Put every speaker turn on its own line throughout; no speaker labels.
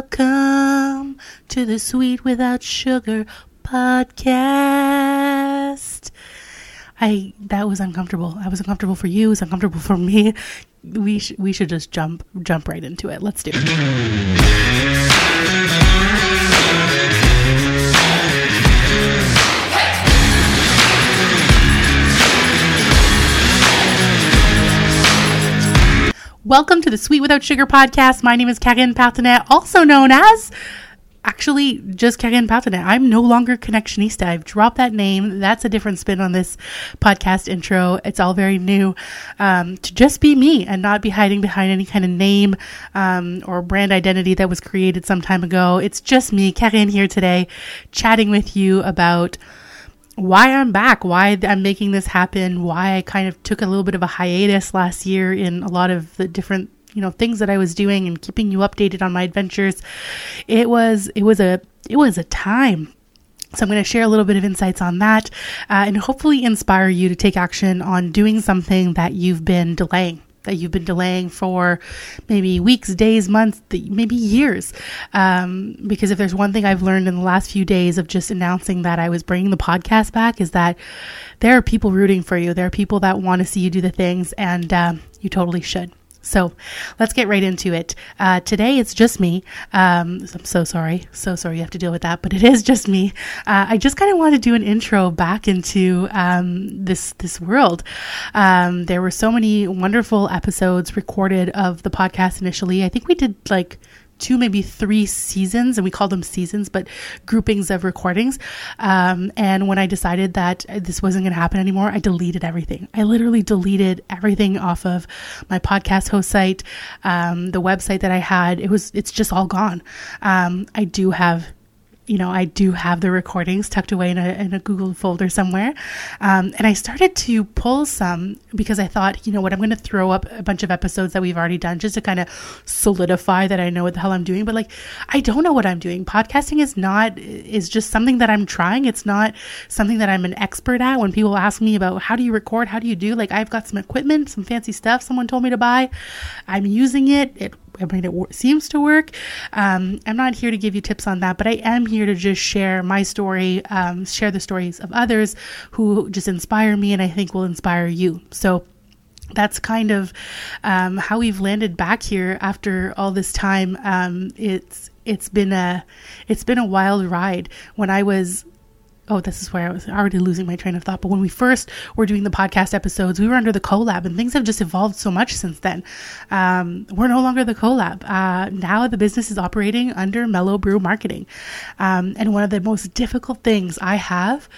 Welcome to the Sweet Without Sugar podcast. I that was uncomfortable. I was uncomfortable for you. It was uncomfortable for me. We sh- we should just jump jump right into it. Let's do it. Welcome to the Sweet Without Sugar podcast. My name is Kagan Pathanet, also known as actually just Kagan Pathanet. I'm no longer Connectionista. I've dropped that name. That's a different spin on this podcast intro. It's all very new um, to just be me and not be hiding behind any kind of name um, or brand identity that was created some time ago. It's just me, Kagan, here today, chatting with you about why I'm back, why I'm making this happen, why I kind of took a little bit of a hiatus last year in a lot of the different you know things that I was doing and keeping you updated on my adventures. It was it was a it was a time so I'm going to share a little bit of insights on that uh, and hopefully inspire you to take action on doing something that you've been delaying that you've been delaying for maybe weeks, days, months, maybe years. Um, because if there's one thing I've learned in the last few days of just announcing that I was bringing the podcast back, is that there are people rooting for you. There are people that want to see you do the things, and um, you totally should. So let's get right into it. Uh, today it's just me. Um, I'm so sorry. So sorry you have to deal with that, but it is just me. Uh, I just kind of want to do an intro back into um, this this world. Um, there were so many wonderful episodes recorded of the podcast initially. I think we did like two, maybe three seasons, and we call them seasons, but groupings of recordings. Um, and when I decided that this wasn't going to happen anymore, I deleted everything. I literally deleted everything off of my podcast host site, um, the website that I had. It was, it's just all gone. Um, I do have you know, I do have the recordings tucked away in a, in a Google folder somewhere. Um, and I started to pull some because I thought, you know what, I'm going to throw up a bunch of episodes that we've already done just to kind of solidify that I know what the hell I'm doing. But like, I don't know what I'm doing. Podcasting is not, is just something that I'm trying. It's not something that I'm an expert at. When people ask me about how do you record, how do you do, like, I've got some equipment, some fancy stuff someone told me to buy. I'm using it. It I mean, it seems to work. Um, I'm not here to give you tips on that, but I am here to just share my story, um, share the stories of others who just inspire me and I think will inspire you. So, that's kind of um, how we've landed back here after all this time. Um, it's it's been a it's been a wild ride. When I was oh, this is where I was already losing my train of thought. But when we first were doing the podcast episodes, we were under the collab, and things have just evolved so much since then. Um, we're no longer the collab. Uh, now the business is operating under Mellow Brew Marketing. Um, and one of the most difficult things I have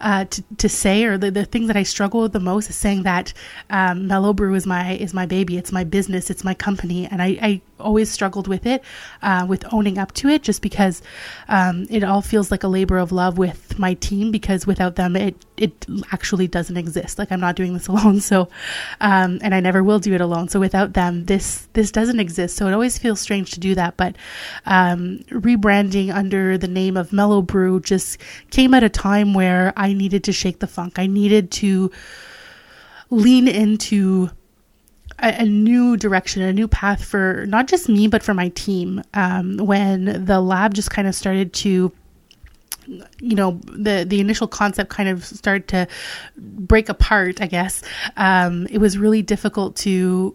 uh, to, to say, or the, the things that I struggle with the most, is saying that um, Mellow Brew is my is my baby. It's my business. It's my company, and I, I always struggled with it, uh, with owning up to it, just because um, it all feels like a labor of love with my team. Because without them, it it actually doesn't exist. Like I'm not doing this alone, so um, and I never will do it alone. So without them, this this doesn't exist. So it always feels strange to do that. But um, rebranding under the name of Mellow Brew just came at a time where I needed to shake the funk. I needed to lean into a, a, new direction, a new path for not just me, but for my team. Um, when the lab just kind of started to you know the the initial concept kind of started to break apart i guess um, it was really difficult to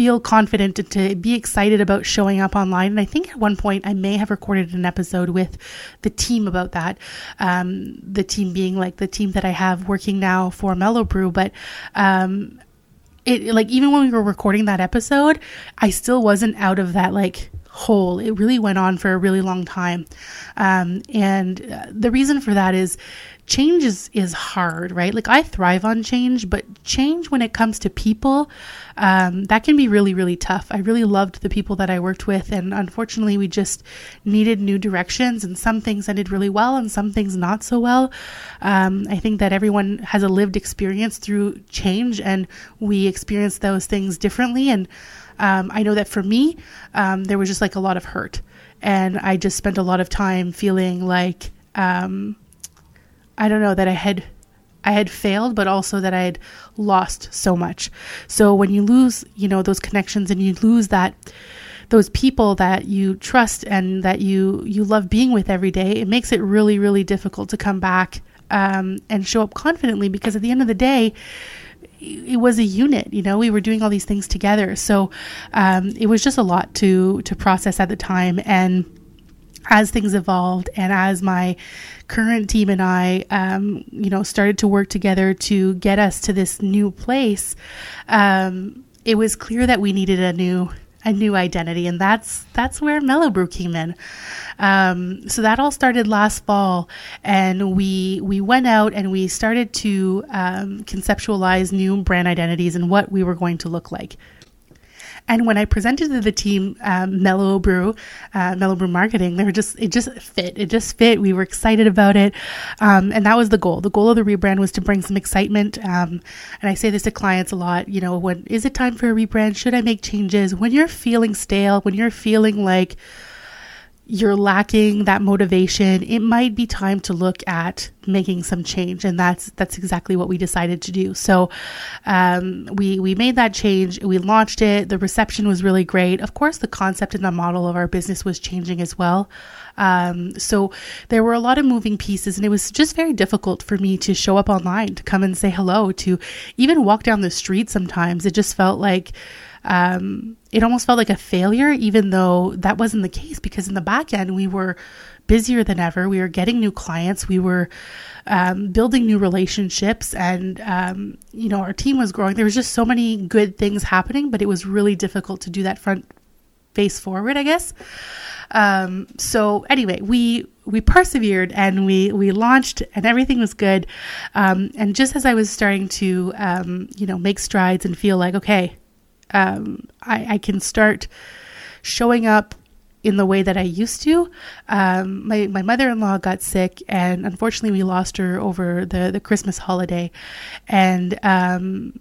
feel confident and to be excited about showing up online. And I think at one point I may have recorded an episode with the team about that. Um, the team being like the team that I have working now for Mellow Brew. But um, it like even when we were recording that episode, I still wasn't out of that like hole. It really went on for a really long time. Um, and uh, the reason for that is change is, is hard, right? Like I thrive on change, but change when it comes to people, um, that can be really, really tough. I really loved the people that I worked with, and unfortunately, we just needed new directions, and some things ended really well, and some things not so well. Um, I think that everyone has a lived experience through change, and we experience those things differently. And um, I know that for me, um, there was just like a lot of hurt, and I just spent a lot of time feeling like, um, I don't know that I had I had failed, but also that I had lost so much. So when you lose, you know, those connections and you lose that those people that you trust and that you you love being with every day, it makes it really really difficult to come back um, and show up confidently because at the end of the day it was a unit you know we were doing all these things together so um, it was just a lot to to process at the time and as things evolved and as my current team and I, um, you know, started to work together to get us to this new place, um, it was clear that we needed a new a new identity, and that's that's where Mellow Brew came in. Um, so that all started last fall, and we we went out and we started to um, conceptualize new brand identities and what we were going to look like. And when I presented to the team um, Mellow Brew, uh, Mellow Brew Marketing, they were just it just fit. It just fit. We were excited about it, um, and that was the goal. The goal of the rebrand was to bring some excitement. Um, and I say this to clients a lot. You know, when is it time for a rebrand? Should I make changes? When you're feeling stale, when you're feeling like you're lacking that motivation, it might be time to look at making some change, and that's that's exactly what we decided to do. So, um, we we made that change. We launched it. The reception was really great. Of course, the concept and the model of our business was changing as well. Um, so there were a lot of moving pieces, and it was just very difficult for me to show up online, to come and say hello, to even walk down the street. Sometimes it just felt like um, it almost felt like a failure, even though that wasn't the case because in the back end, we were busier than ever. We were getting new clients. We were um, building new relationships, and um, you know our team was growing. There was just so many good things happening, but it was really difficult to do that front face forward, I guess. Um, so anyway, we we persevered and we we launched, and everything was good. Um, and just as I was starting to um, you know make strides and feel like okay, um, I, I, can start showing up in the way that I used to. Um, my my mother in law got sick, and unfortunately, we lost her over the the Christmas holiday, and um,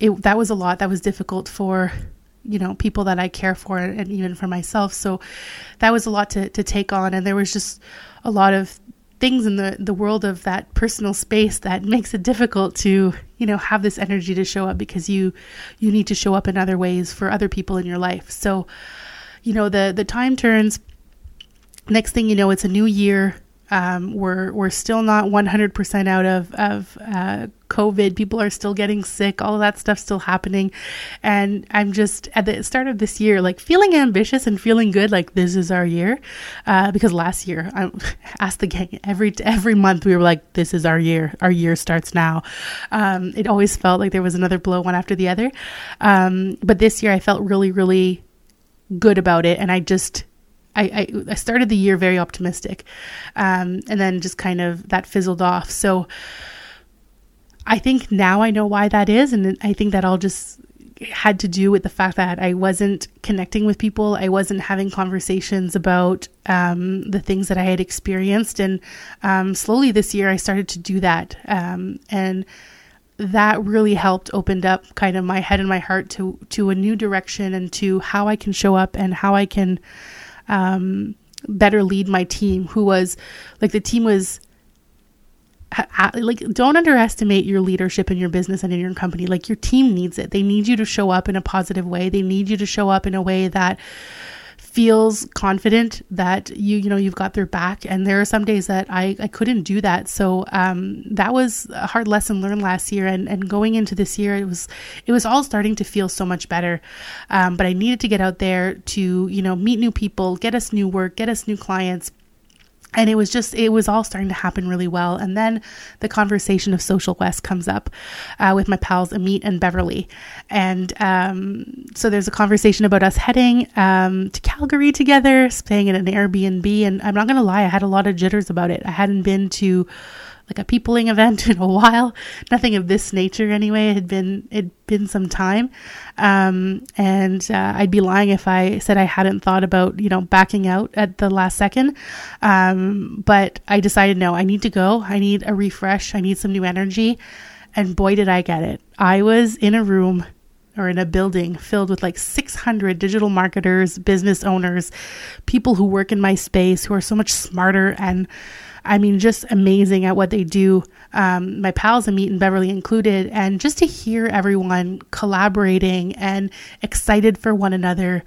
it that was a lot. That was difficult for you know people that I care for, and even for myself. So that was a lot to to take on, and there was just a lot of things in the the world of that personal space that makes it difficult to you know have this energy to show up because you you need to show up in other ways for other people in your life. So you know the the time turns. Next thing you know it's a new year. Um, we're we're still not 100% out of of uh, COVID. People are still getting sick. All that stuff still happening, and I'm just at the start of this year, like feeling ambitious and feeling good. Like this is our year, uh, because last year I asked the gang every every month we were like, this is our year. Our year starts now. Um, it always felt like there was another blow one after the other, um, but this year I felt really really good about it, and I just I, I, started the year very optimistic, um, and then just kind of that fizzled off. So I think now I know why that is, and I think that all just had to do with the fact that I wasn't connecting with people. I wasn't having conversations about um, the things that I had experienced, and um, slowly this year I started to do that, um, and that really helped opened up kind of my head and my heart to to a new direction and to how I can show up and how I can um, better lead my team who was like the team was like don't underestimate your leadership in your business and in your company. Like your team needs it. They need you to show up in a positive way. They need you to show up in a way that feels confident that you you know you've got their back. And there are some days that I, I couldn't do that. So um, that was a hard lesson learned last year. And, and going into this year it was it was all starting to feel so much better. Um, but I needed to get out there to you know meet new people get us new work get us new clients and it was just it was all starting to happen really well. And then the conversation of social west comes up uh, with my pals amit and beverly. And um, so there's a conversation about us heading um, to calgary together staying at an airbnb. And i'm not going to lie i had a lot of jitters about it. I hadn't been to like a peopling event in a while. Nothing of this nature, anyway. It had been it been some time, um, and uh, I'd be lying if I said I hadn't thought about you know backing out at the last second. Um, but I decided no, I need to go. I need a refresh. I need some new energy, and boy, did I get it! I was in a room or in a building filled with like 600 digital marketers, business owners, people who work in my space who are so much smarter and I mean, just amazing at what they do. Um, my pals Amit and Beverly included, and just to hear everyone collaborating and excited for one another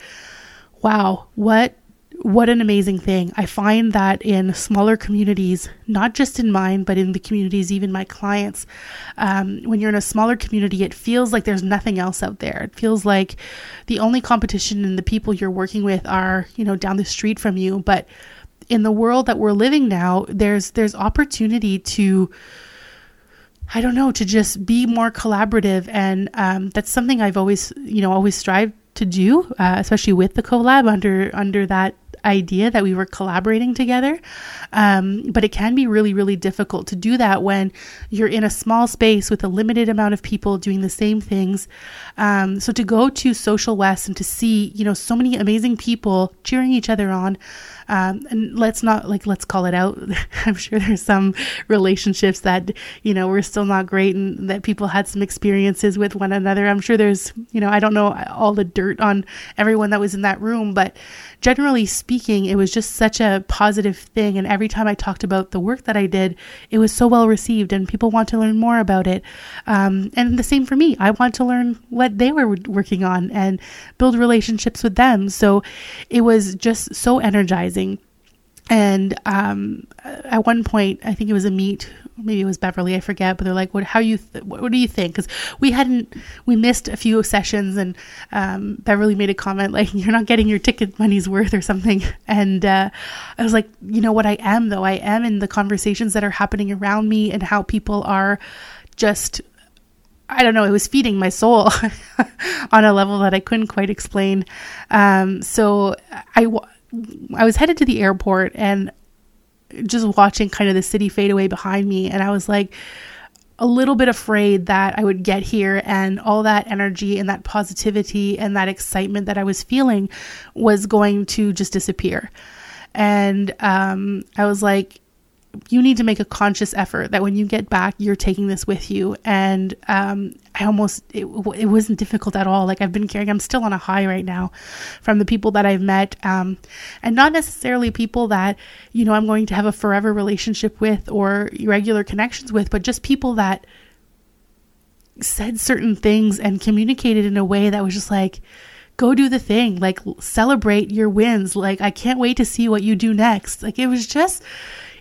wow, what what an amazing thing. I find that in smaller communities, not just in mine, but in the communities, even my clients, um, when you're in a smaller community, it feels like there's nothing else out there. It feels like the only competition and the people you're working with are, you know, down the street from you. But in the world that we're living now, there's there's opportunity to I don't know, to just be more collaborative. And um, that's something I've always, you know, always strived to do, uh, especially with the collab under under that idea that we were collaborating together. Um, but it can be really, really difficult to do that when you're in a small space with a limited amount of people doing the same things. Um, so to go to Social West and to see, you know, so many amazing people cheering each other on. Um, and let's not like let's call it out. I'm sure there's some relationships that you know were still not great, and that people had some experiences with one another. I'm sure there's you know I don't know all the dirt on everyone that was in that room, but generally speaking, it was just such a positive thing. And every time I talked about the work that I did, it was so well received, and people want to learn more about it. Um, and the same for me. I want to learn what they were working on and build relationships with them. So it was just so energizing. And um, at one point, I think it was Amit, maybe it was Beverly, I forget, but they're like, "What? How you? Th- what, what, do you think?" Because we hadn't, we missed a few sessions, and um, Beverly made a comment like, "You're not getting your ticket money's worth" or something. And uh, I was like, "You know what? I am though. I am in the conversations that are happening around me, and how people are just." I don't know, it was feeding my soul on a level that I couldn't quite explain. Um, so I, I was headed to the airport and just watching kind of the city fade away behind me. And I was like, a little bit afraid that I would get here and all that energy and that positivity and that excitement that I was feeling was going to just disappear. And um, I was like, you need to make a conscious effort that when you get back, you're taking this with you. And um, I almost, it, it wasn't difficult at all. Like I've been carrying, I'm still on a high right now from the people that I've met. Um, and not necessarily people that, you know, I'm going to have a forever relationship with or regular connections with, but just people that said certain things and communicated in a way that was just like, go do the thing, like celebrate your wins. Like, I can't wait to see what you do next. Like, it was just,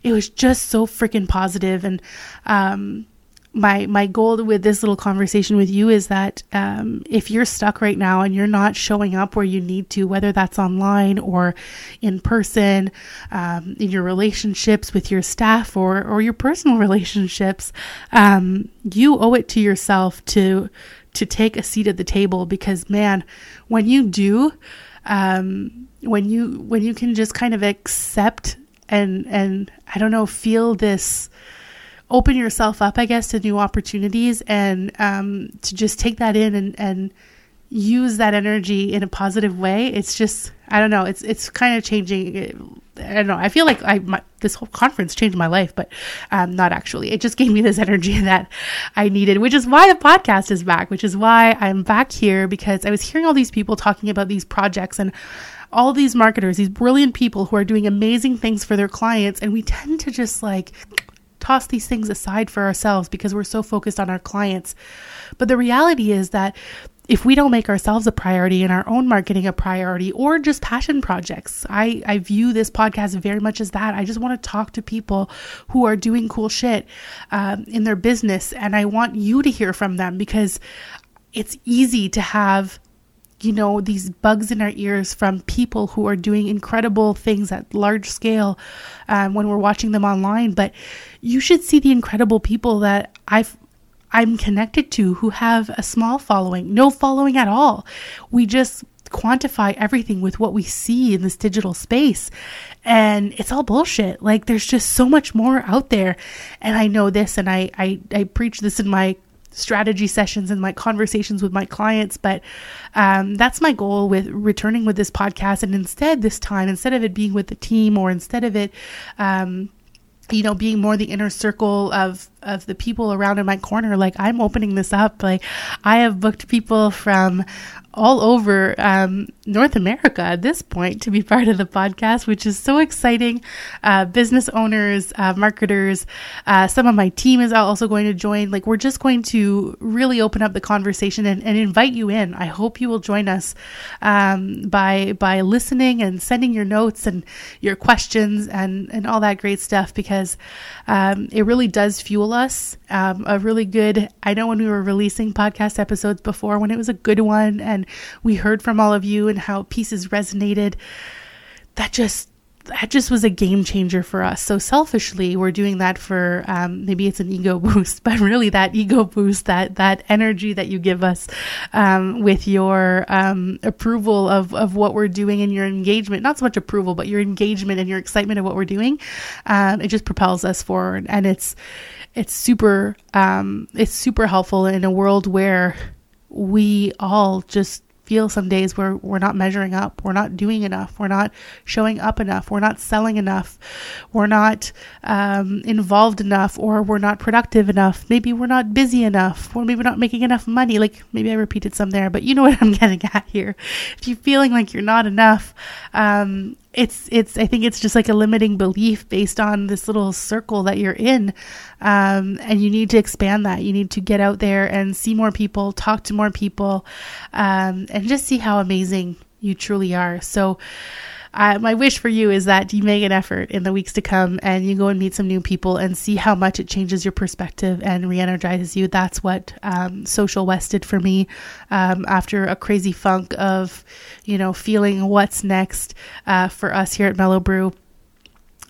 it was just so freaking positive. And um, my my goal with this little conversation with you is that um, if you're stuck right now and you're not showing up where you need to, whether that's online or in person, um, in your relationships with your staff or or your personal relationships, um, you owe it to yourself to to take a seat at the table because man, when you do, um, when you when you can just kind of accept and and I don't know, feel this open yourself up, I guess, to new opportunities and um, to just take that in and, and use that energy in a positive way. It's just, I don't know, it's it's kind of changing. I don't know. I feel like I my, this whole conference changed my life, but um, not actually. It just gave me this energy that I needed, which is why the podcast is back. Which is why I'm back here because I was hearing all these people talking about these projects and all these marketers, these brilliant people who are doing amazing things for their clients, and we tend to just like toss these things aside for ourselves because we're so focused on our clients. But the reality is that if we don't make ourselves a priority and our own marketing a priority or just passion projects, I, I view this podcast very much as that. I just want to talk to people who are doing cool shit um, in their business. And I want you to hear from them because it's easy to have you know, these bugs in our ears from people who are doing incredible things at large scale um, when we're watching them online. But you should see the incredible people that I've I'm connected to who have a small following, no following at all. We just quantify everything with what we see in this digital space. And it's all bullshit. Like there's just so much more out there. And I know this and I I, I preach this in my strategy sessions and my conversations with my clients. But um, that's my goal with returning with this podcast. And instead, this time, instead of it being with the team or instead of it, um, you know, being more the inner circle of of the people around in my corner, like I'm opening this up. Like I have booked people from all over um, North America at this point to be part of the podcast, which is so exciting. Uh, business owners, uh, marketers, uh, some of my team is also going to join. Like, we're just going to really open up the conversation and, and invite you in. I hope you will join us um, by by listening and sending your notes and your questions and and all that great stuff because um, it really does fuel us. Um, a really good. I know when we were releasing podcast episodes before, when it was a good one and we heard from all of you and how pieces resonated. That just that just was a game changer for us. So selfishly, we're doing that for um, maybe it's an ego boost, but really that ego boost, that that energy that you give us um, with your um, approval of of what we're doing and your engagement, not so much approval, but your engagement and your excitement of what we're doing, um, it just propels us forward, and it's it's super um, it's super helpful in a world where we all just feel some days where we're not measuring up, we're not doing enough, we're not showing up enough, we're not selling enough, we're not um, involved enough, or we're not productive enough. Maybe we're not busy enough, or maybe we're not making enough money. Like maybe I repeated some there, but you know what I'm getting at here. If you're feeling like you're not enough, um, it's it's I think it's just like a limiting belief based on this little circle that you're in, um, and you need to expand that. You need to get out there and see more people, talk to more people, um, and just see how amazing you truly are. So uh, my wish for you is that you make an effort in the weeks to come and you go and meet some new people and see how much it changes your perspective and re-energizes you. That's what um, Social West did for me um, after a crazy funk of, you know, feeling what's next uh, for us here at Mellow Brew.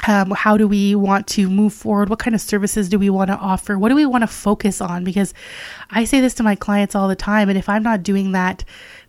Um, how do we want to move forward? What kind of services do we want to offer? What do we want to focus on? Because I say this to my clients all the time, and if I'm not doing that,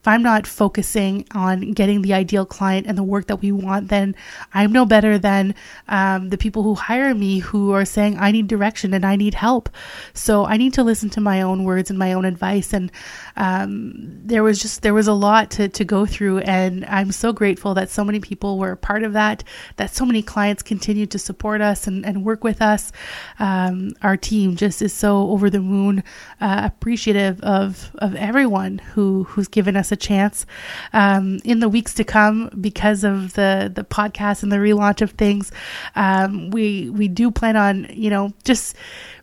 if I'm not focusing on getting the ideal client and the work that we want, then I'm no better than um, the people who hire me who are saying, I need direction and I need help. So I need to listen to my own words and my own advice. And um, there was just, there was a lot to, to go through. And I'm so grateful that so many people were a part of that, that so many clients continue to support us and, and work with us. Um, our team just is so over the moon uh, appreciative of, of everyone who, who's given us a chance um, in the weeks to come because of the the podcast and the relaunch of things. Um, we we do plan on you know just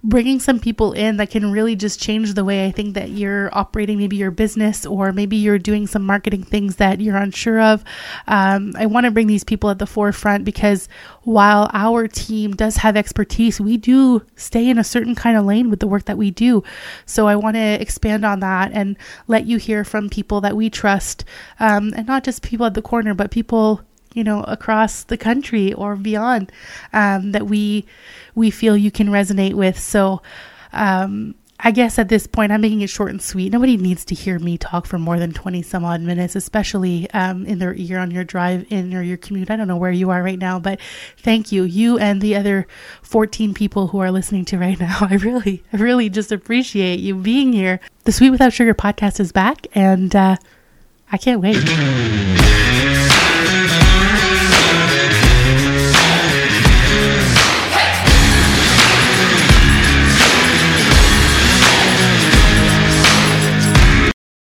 bringing some people in that can really just change the way I think that you're operating maybe your business or maybe you're doing some marketing things that you're unsure of. Um, I want to bring these people at the forefront because while our team does have expertise, we do stay in a certain kind of lane with the work that we do. So I want to expand on that and let you hear from people that we trust um, and not just people at the corner, but people you know across the country or beyond um, that we we feel you can resonate with. So um, I guess at this point, I'm making it short and sweet. Nobody needs to hear me talk for more than 20 some odd minutes, especially um, in their ear on your drive in or your commute. I don't know where you are right now, but thank you. You and the other 14 people who are listening to right now. I really, really just appreciate you being here. The Sweet Without Sugar podcast is back, and uh, I can't wait.